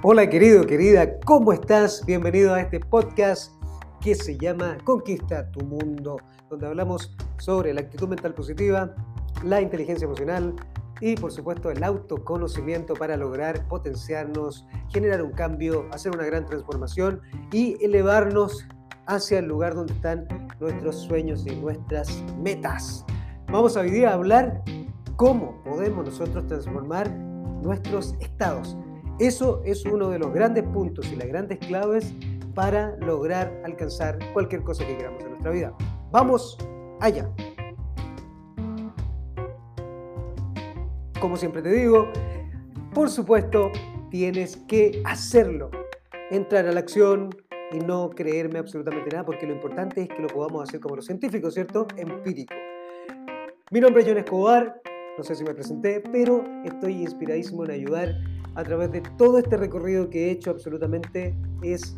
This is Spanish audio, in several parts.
Hola querido, querida, ¿cómo estás? Bienvenido a este podcast que se llama Conquista tu Mundo, donde hablamos sobre la actitud mental positiva, la inteligencia emocional y por supuesto el autoconocimiento para lograr potenciarnos, generar un cambio, hacer una gran transformación y elevarnos hacia el lugar donde están nuestros sueños y nuestras metas. Vamos a hoy día a hablar cómo podemos nosotros transformar nuestros estados eso es uno de los grandes puntos y las grandes claves para lograr alcanzar cualquier cosa que queramos en nuestra vida. Vamos allá. Como siempre te digo, por supuesto, tienes que hacerlo. Entrar a la acción y no creerme absolutamente nada, porque lo importante es que lo podamos hacer como los científicos, ¿cierto? Empírico. Mi nombre es John Escobar, no sé si me presenté, pero estoy inspiradísimo en ayudar a través de todo este recorrido que he hecho absolutamente es,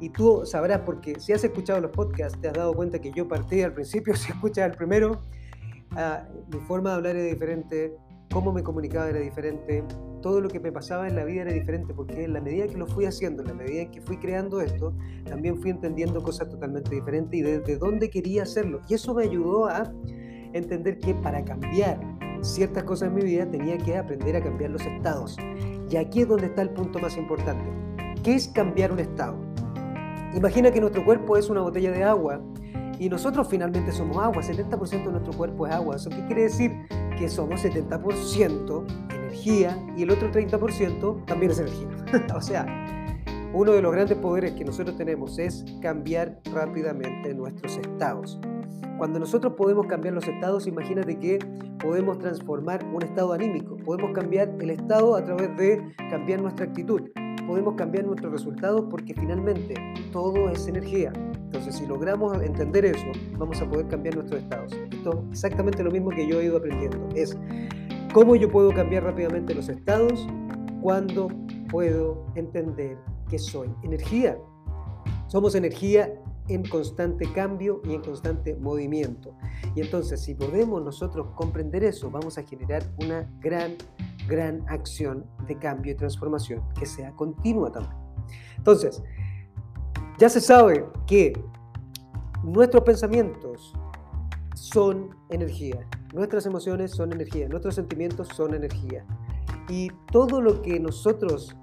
y tú sabrás porque si has escuchado los podcasts te has dado cuenta que yo partí al principio, si escuchas el primero, ah, mi forma de hablar era diferente, cómo me comunicaba era diferente, todo lo que me pasaba en la vida era diferente, porque en la medida que lo fui haciendo, en la medida en que fui creando esto, también fui entendiendo cosas totalmente diferentes y desde dónde quería hacerlo. Y eso me ayudó a entender que para cambiar ciertas cosas en mi vida tenía que aprender a cambiar los estados. Y aquí es donde está el punto más importante. ¿Qué es cambiar un estado? Imagina que nuestro cuerpo es una botella de agua y nosotros finalmente somos agua. 70% de nuestro cuerpo es agua. ¿Eso qué quiere decir? Que somos 70% energía y el otro 30% también es energía. o sea, uno de los grandes poderes que nosotros tenemos es cambiar rápidamente nuestros estados. Cuando nosotros podemos cambiar los estados, imagínate que podemos transformar un estado anímico, podemos cambiar el estado a través de cambiar nuestra actitud, podemos cambiar nuestros resultados porque finalmente todo es energía. Entonces, si logramos entender eso, vamos a poder cambiar nuestros estados. Esto es exactamente lo mismo que yo he ido aprendiendo. Es cómo yo puedo cambiar rápidamente los estados cuando puedo entender que soy energía. Somos energía en constante cambio y en constante movimiento. Y entonces, si podemos nosotros comprender eso, vamos a generar una gran, gran acción de cambio y transformación que sea continua también. Entonces, ya se sabe que nuestros pensamientos son energía, nuestras emociones son energía, nuestros sentimientos son energía. Y todo lo que nosotros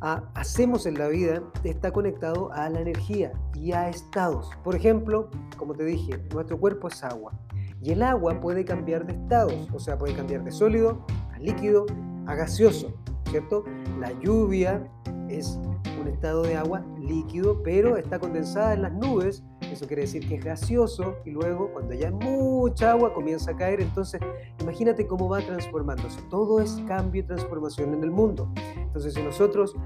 hacemos en la vida está conectado a la energía y a estados. Por ejemplo, como te dije, nuestro cuerpo es agua y el agua puede cambiar de estados, o sea, puede cambiar de sólido a líquido a gaseoso, ¿cierto? La lluvia es un estado de agua líquido, pero está condensada en las nubes eso quiere decir que es gaseoso y luego cuando ya mucha agua comienza a caer. Entonces imagínate cómo va transformándose. Todo es cambio y transformación en el mundo. Entonces si nosotros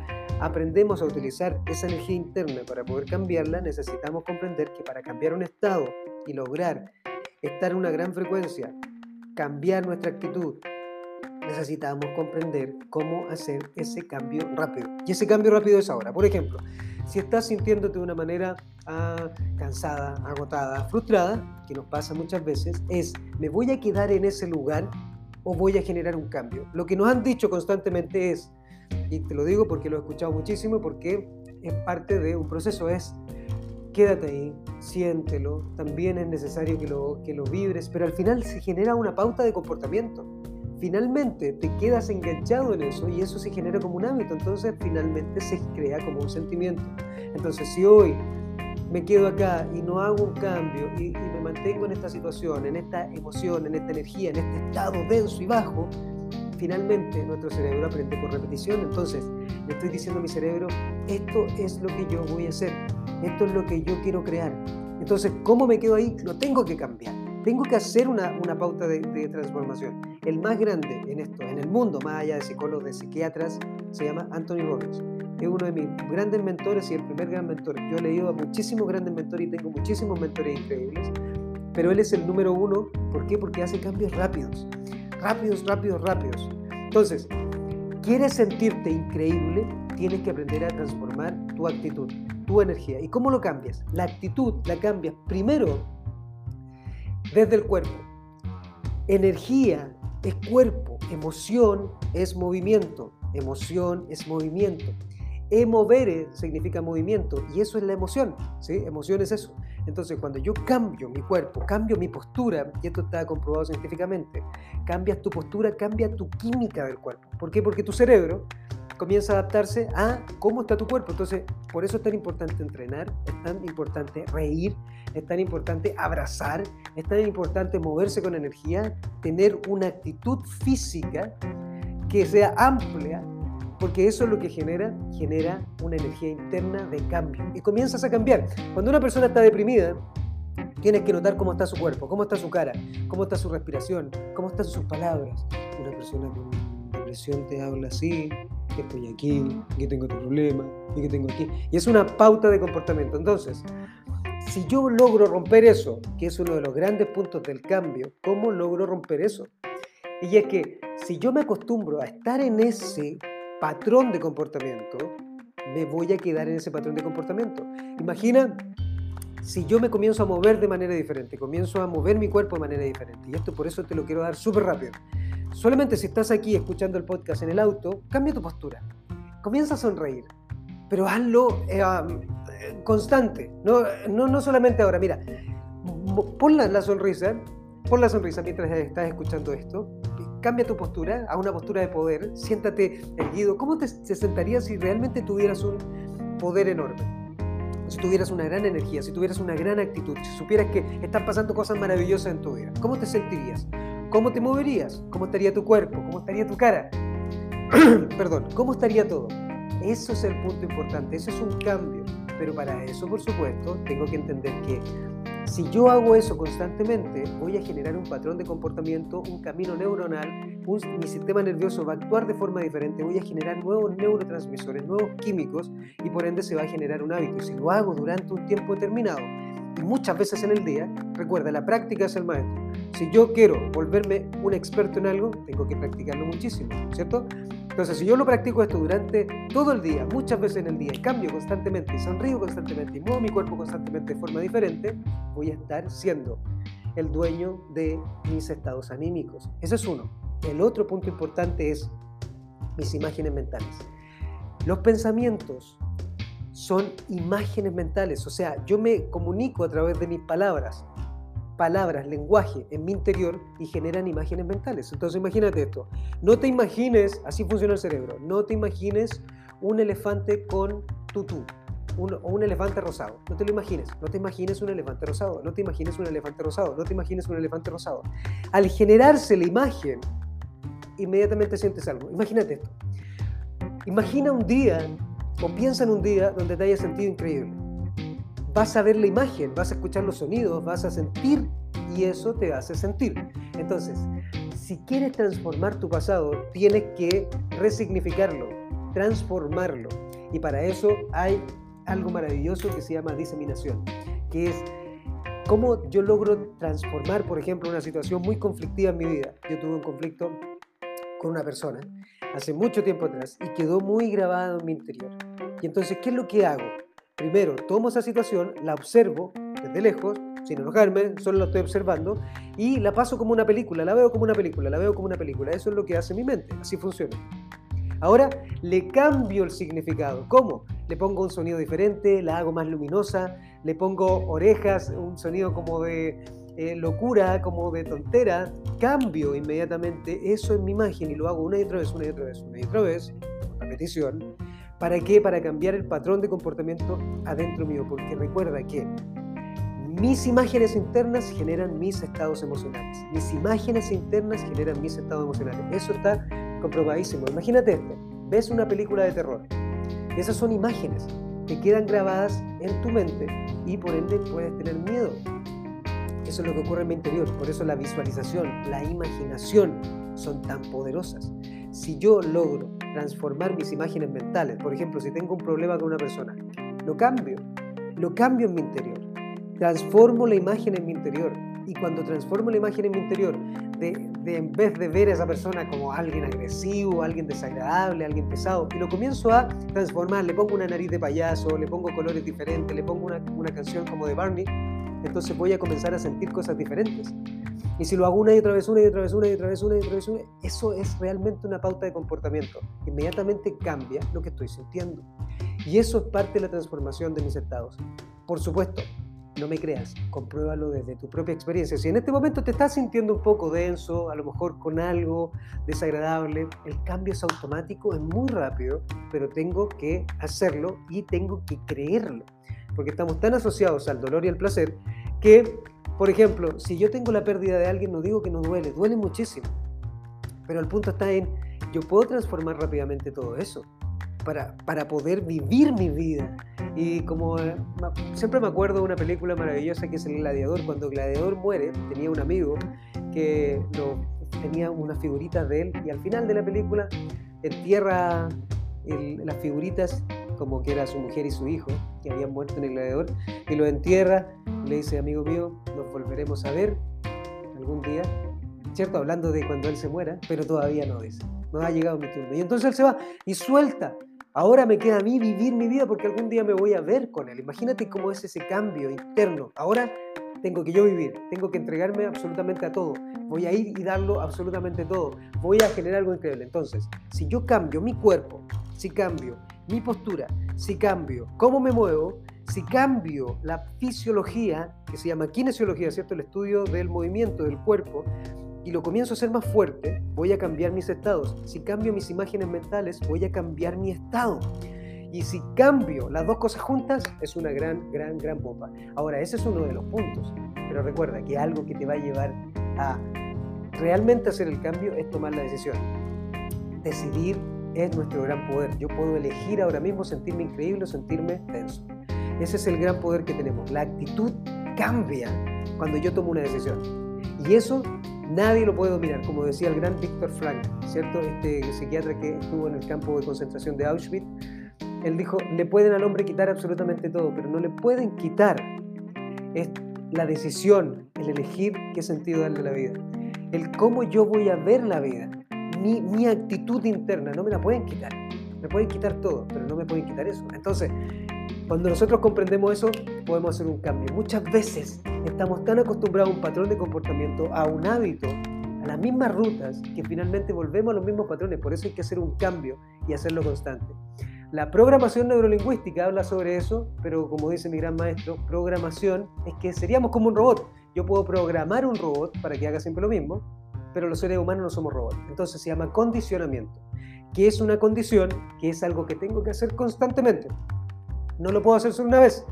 aprendemos a utilizar esa energía interna para poder cambiarla, necesitamos comprender que para cambiar un estado y lograr estar en una gran frecuencia, cambiar nuestra actitud, necesitamos comprender cómo hacer ese cambio rápido. Y ese cambio rápido es ahora. Por ejemplo, si estás sintiéndote de una manera ah, cansada, agotada, frustrada, que nos pasa muchas veces, es, ¿me voy a quedar en ese lugar o voy a generar un cambio? Lo que nos han dicho constantemente es, y te lo digo porque lo he escuchado muchísimo, porque es parte de un proceso, es, quédate ahí, siéntelo, también es necesario que lo, que lo vibres, pero al final se genera una pauta de comportamiento finalmente te quedas enganchado en eso y eso se genera como un hábito, entonces finalmente se crea como un sentimiento. Entonces si hoy me quedo acá y no hago un cambio y, me mantengo en esta situación, en esta emoción, en esta energía, en este estado denso y bajo, finalmente nuestro cerebro aprende por repetición. Entonces le estoy diciendo a mi cerebro, esto es lo que yo voy a hacer, esto es lo que yo quiero crear. Entonces, ¿cómo me quedo ahí? Lo tengo que cambiar. Tengo que hacer una, una pauta de, transformación. El más grande en esto, en el mundo, más allá de psicólogos, de psiquiatras, se llama Anthony Robbins. Es uno de mis grandes mentores y el primer gran mentor. Yo he leído a muchísimos grandes mentores y tengo muchísimos mentores increíbles, pero él es el número uno. ¿Por qué? Porque hace cambios rápidos. Rápidos, rápidos, rápidos. Entonces, ¿quieres sentirte increíble? Tienes que aprender a transformar tu actitud, tu energía. ¿Y cómo lo cambias? La actitud la cambias primero desde el cuerpo. Energía es cuerpo, emoción es movimiento, emoción es movimiento. Emovere significa movimiento y eso es la emoción, ¿sí? Emoción es eso. Entonces, cuando yo cambio mi cuerpo, cambio mi postura, y esto está comprobado científicamente, cambias tu postura, cambia tu química del cuerpo. ¿Por qué? Porque tu cerebro comienza a adaptarse a cómo está tu cuerpo. Entonces, por eso es tan importante entrenar, es tan importante reír, es tan importante abrazar, es tan importante moverse con energía, tener una actitud física que sea amplia, porque eso es lo que genera, genera una energía interna de cambio. Y comienzas a cambiar. Cuando una persona está deprimida, tienes que notar cómo está su cuerpo, cómo está su cara, cómo está su respiración, cómo están sus palabras. Una persona con depresión te habla así, que estoy aquí, que tengo este problema, y que tengo aquí. Y es una pauta de comportamiento. Entonces, si yo logro romper eso, que es uno de los grandes puntos del cambio, ¿cómo logro romper eso? Y es que si yo me acostumbro a estar en ese patrón de comportamiento, me voy a quedar en ese patrón de comportamiento. Imagina si yo me comienzo a mover de manera diferente, comienzo a mover mi cuerpo de manera diferente. Y esto por eso te lo quiero dar súper rápido. Solamente si estás aquí escuchando el podcast en el auto, cambia tu postura. Comienza a sonreír, pero hazlo eh, constante, no, no, no, solamente ahora. Mira, pon la, la sonrisa, pon la sonrisa mientras estás escuchando esto, cambia tu postura a una postura de poder, siéntate erguido. ¿Cómo te, te sentarías si realmente tuvieras un poder enorme? Si tuvieras una gran energía, si tuvieras una gran actitud, si supieras que están pasando cosas maravillosas en tu vida, ¿cómo te sentirías? ¿Cómo te moverías? ¿Cómo estaría tu cuerpo? ¿Cómo estaría tu cara? Perdón, ¿cómo estaría todo? Eso es el punto importante, eso es un cambio. Pero para eso, por supuesto, tengo que entender que si yo hago eso constantemente, voy a generar un patrón de comportamiento, un camino neuronal, mi sistema nervioso va a actuar de forma diferente, voy a generar nuevos neurotransmisores, nuevos químicos y por ende se va a generar un hábito. Si lo hago durante un tiempo determinado, muchas veces en el día, recuerda, la práctica es el maestro. Si yo quiero volverme un experto en algo, tengo que practicarlo muchísimo, ¿cierto? Entonces, si yo lo practico esto durante todo el día, muchas veces en el día, cambio constantemente, y sonrío constantemente, y muevo mi cuerpo constantemente de forma diferente, voy a estar siendo el dueño de mis estados anímicos. Ese es uno. El otro punto importante es mis imágenes mentales. Los pensamientos son imágenes mentales, o sea, yo me comunico a través de mis palabras, palabras, lenguaje en mi interior y generan imágenes mentales. Entonces imagínate esto, no te imagines, así funciona el cerebro, no te imagines un elefante con tutú. Un, o un elefante rosado, no te lo imagines, no te imagines un elefante rosado, no te imagines un elefante rosado, no te imagines un elefante rosado. Al generarse la imagen, inmediatamente sientes algo. Imagínate esto. Imagina un día o piensa en un día donde te hayas sentido increíble. Vas a ver la imagen, vas a escuchar los sonidos, vas a sentir y eso te hace sentir. Entonces, si quieres transformar tu pasado, tienes que resignificarlo, transformarlo. Y para eso hay algo maravilloso que se llama diseminación, que es cómo yo logro transformar, por ejemplo, una situación muy conflictiva en mi vida. Yo tuve un conflicto con una persona hace mucho tiempo atrás y quedó muy grabado en mi interior. Y entonces, ¿qué es lo que hago? Primero, tomo esa situación, la observo desde lejos, sin enojarme, solo la estoy observando, y la paso como una película, la veo como una película, la veo como una película. Eso es lo que hace mi mente, así funciona. Ahora le cambio el significado. ¿Cómo? Le pongo un sonido diferente, la hago más luminosa, le pongo orejas, un sonido como de eh, locura, como de tontera, cambio inmediatamente eso en mi imagen y lo hago una y otra vez, una y otra vez, una y otra vez, repetición. ¿Para qué? Para cambiar el patrón de comportamiento adentro mío, porque recuerda que mis imágenes internas generan mis estados emocionales. Mis imágenes internas generan mis estados emocionales. Eso está comprobadísimo. Imagínate. Ves una película de terror. Esas son imágenes que quedan grabadas en tu mente y por ende puedes tener miedo. Eso es lo que ocurre en mi interior. Por eso la visualización, la imaginación son tan poderosas. Si yo logro transformar mis imágenes mentales, por ejemplo, si tengo un problema con una persona, lo cambio, lo cambio en mi interior. Transformo la imagen en mi interior. Y cuando transformo la imagen en mi interior, de, de, en vez de ver a esa persona como alguien agresivo, alguien desagradable, alguien pesado, y lo comienzo a transformar, le pongo una nariz de payaso, le pongo colores diferentes, le pongo una, una canción como de Barney, entonces voy a comenzar a sentir cosas diferentes. Y si lo hago una y otra vez, una y otra vez, una y otra vez, una y otra vez, eso es realmente una pauta de comportamiento. Inmediatamente cambia lo que estoy sintiendo. Y eso es parte de la transformación de mis estados. Por supuesto, no me creas, compruébalo desde tu propia experiencia. Si en este momento te estás sintiendo un poco denso, a lo mejor con algo desagradable, el cambio es automático, es muy rápido, pero tengo que hacerlo y tengo que creerlo. Porque estamos tan asociados al dolor y al placer que, por ejemplo, si yo tengo la pérdida de alguien, no digo que no duele, duele muchísimo. Pero el punto está en, yo puedo transformar rápidamente todo eso para, para poder vivir mi vida. Y como eh, siempre me acuerdo de una película maravillosa que es El Gladiador. Cuando Gladiador muere, tenía un amigo que tenía unas figuritas de él y al final de la película entierra las figuritas como que era su mujer y su hijo que habían muerto en el gladiador y lo entierra le dice amigo mío nos volveremos a ver algún día cierto hablando de cuando él se muera pero todavía no dice no ha llegado mi turno y entonces él se va y suelta Ahora me queda a mí vivir mi vida porque algún día me voy a ver con Él. Imagínate cómo es ese cambio interno. Ahora tengo que yo vivir, tengo que entregarme absolutamente a todo. Voy a ir y darlo absolutamente todo. Voy a generar algo increíble. Entonces, si yo cambio mi cuerpo, si cambio mi postura, si cambio cómo me muevo, si cambio la fisiología, que se llama kinesiología, ¿cierto? El estudio del movimiento del cuerpo, y lo comienzo a hacer más fuerte, voy a cambiar mis estados. Si cambio mis imágenes mentales, voy a cambiar mi estado. Y si cambio las dos cosas juntas, es una gran, gran, gran bomba. Ahora, ese es uno de los puntos. Pero recuerda que algo que te va a llevar a realmente hacer el cambio es tomar la decisión. Decidir es nuestro gran poder. Yo puedo elegir ahora mismo sentirme increíble o sentirme tenso. Ese es el gran poder que tenemos. La actitud cambia cuando yo tomo una decisión. Y eso Nadie lo puede dominar, como decía el gran Víctor Frank, ¿cierto? Este psiquiatra que estuvo en el campo de concentración de Auschwitz. Él dijo, le pueden al hombre quitar absolutamente todo, pero no le pueden quitar la decisión, el elegir qué sentido darle a la vida, el cómo yo voy a ver la vida, mi, mi actitud interna, no me la pueden quitar. Me pueden quitar todo, pero no me pueden quitar eso. Entonces, cuando nosotros comprendemos eso, podemos hacer un cambio. Muchas veces estamos tan acostumbrados a un patrón de comportamiento, a un hábito, a las mismas rutas, que finalmente volvemos a los mismos patrones. Por eso hay que hacer un cambio y hacerlo constante. La programación neurolingüística habla sobre eso, pero como dice mi gran maestro, programación es que seríamos como un robot. Yo puedo programar un robot para que haga siempre lo mismo, pero los seres humanos no somos robots. Entonces se llama condicionamiento, que es una condición, que es algo que tengo que hacer constantemente. No lo puedo hacer solo una vez.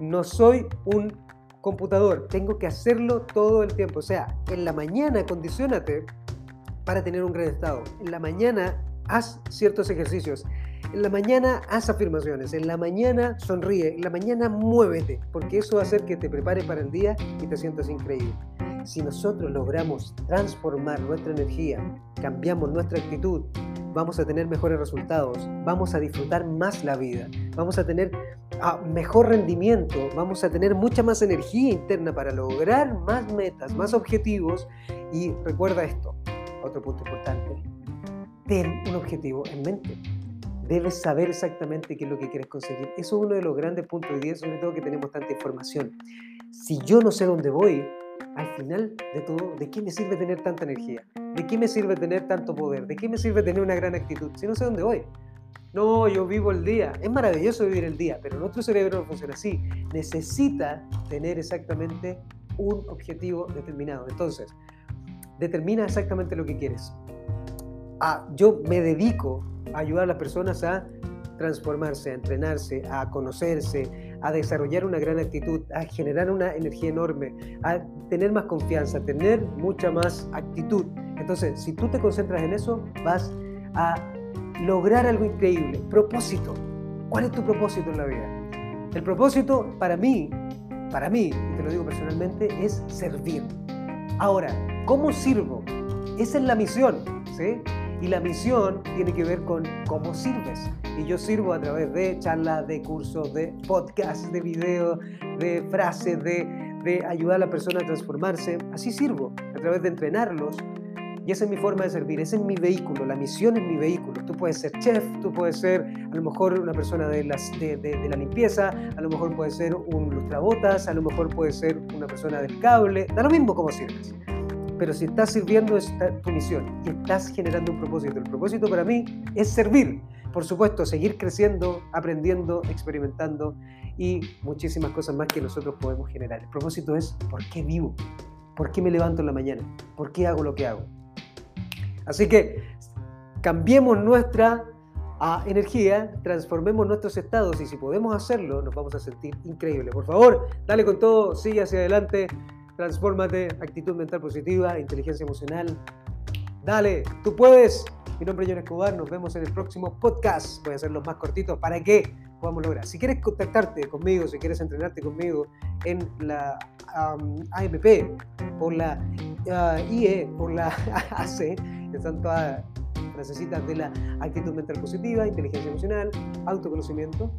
No soy un computador, tengo que hacerlo todo el tiempo. O sea, en la mañana condicionate para tener un gran estado. En la mañana haz ciertos ejercicios. En la mañana haz afirmaciones. En la mañana sonríe. En la mañana muévete, porque eso va a hacer que te prepares para el día y te sientas increíble. Si nosotros logramos transformar nuestra energía, cambiamos nuestra actitud, vamos a tener mejores resultados, vamos a disfrutar más la vida, vamos a tener ah, mejor rendimiento, vamos a tener mucha más energía interna para lograr más metas, más objetivos. Y recuerda esto, otro punto importante, ten un objetivo en mente. Debes saber exactamente qué es lo que quieres conseguir. Eso es uno de los grandes puntos de día, sobre todo que tenemos tanta información. Si yo no sé dónde voy, al final de todo, ¿de qué me sirve tener tanta energía? ¿De qué me sirve tener tanto poder? ¿De qué me sirve tener una gran actitud si no sé dónde voy? No, yo vivo el día. Es maravilloso vivir el día, pero nuestro cerebro no funciona así. Necesita tener exactamente un objetivo determinado. Entonces, determina exactamente lo que quieres. Ah, yo me dedico a ayudar a las personas a transformarse, a entrenarse, a conocerse, a desarrollar una gran actitud, a generar una energía enorme, a tener más confianza, a tener mucha más actitud. Entonces, si tú te concentras en eso, vas a lograr algo increíble. Propósito. ¿Cuál es tu propósito en la vida? El propósito para mí, para mí, y te lo digo personalmente, es servir. Ahora, ¿cómo sirvo? Esa es la misión, ¿sí? Y la misión tiene que ver con cómo sirves. Y yo sirvo a través de charlas, de cursos, de podcasts, de videos, de frases, de, de ayudar a la persona a transformarse. Así sirvo, a través de entrenarlos, y esa es mi forma de servir, ese es mi vehículo, la misión es mi vehículo. Tú puedes ser chef, tú puedes ser a lo mejor una persona de, las, de, de, la limpieza, a lo mejor puedes ser un lustrabotas, a lo mejor puedes ser una persona del cable, da lo mismo como sirves. Pero si estás sirviendo es tu misión y estás generando un propósito. El propósito para mí es servir. Por supuesto, seguir creciendo, aprendiendo, experimentando y muchísimas cosas más que nosotros podemos generar. El propósito es, ¿por qué vivo? ¿Por qué me levanto en la mañana? ¿Por qué hago lo que hago? Así que cambiemos nuestra ah, energía, transformemos nuestros estados y si podemos hacerlo, nos vamos a sentir increíble. Por favor, dale con todo, sigue hacia adelante, transfórmate, actitud mental positiva, inteligencia emocional. Dale, tú puedes. Mi nombre es John Escobar, nos vemos en el próximo podcast. Voy a hacerlos más cortitos para que podamos lograr. Si quieres contactarte conmigo, si quieres entrenarte conmigo en la AMP, por la IE, por la AC, están todas necesitas de la actitud mental positiva, inteligencia emocional, autoconocimiento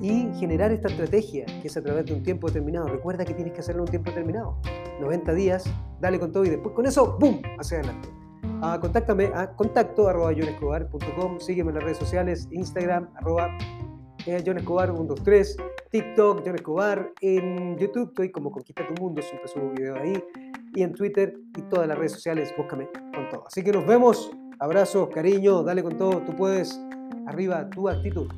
y generar esta estrategia que es a través de un tiempo determinado. Recuerda que tienes que hacerlo en un tiempo determinado. 90 días, dale con todo y después con eso, ¡boom!, hacia adelante. Uh, contáctame a contacto arroba sígueme en las redes sociales, Instagram, arroba eh, John Escobar 123, TikTok, John Escobar, en YouTube estoy como Conquista tu Mundo, siempre subo video ahí, y en Twitter y todas las redes sociales, búscame con todo. Así que nos vemos, abrazos, cariño, dale con todo, tú puedes, arriba tu actitud.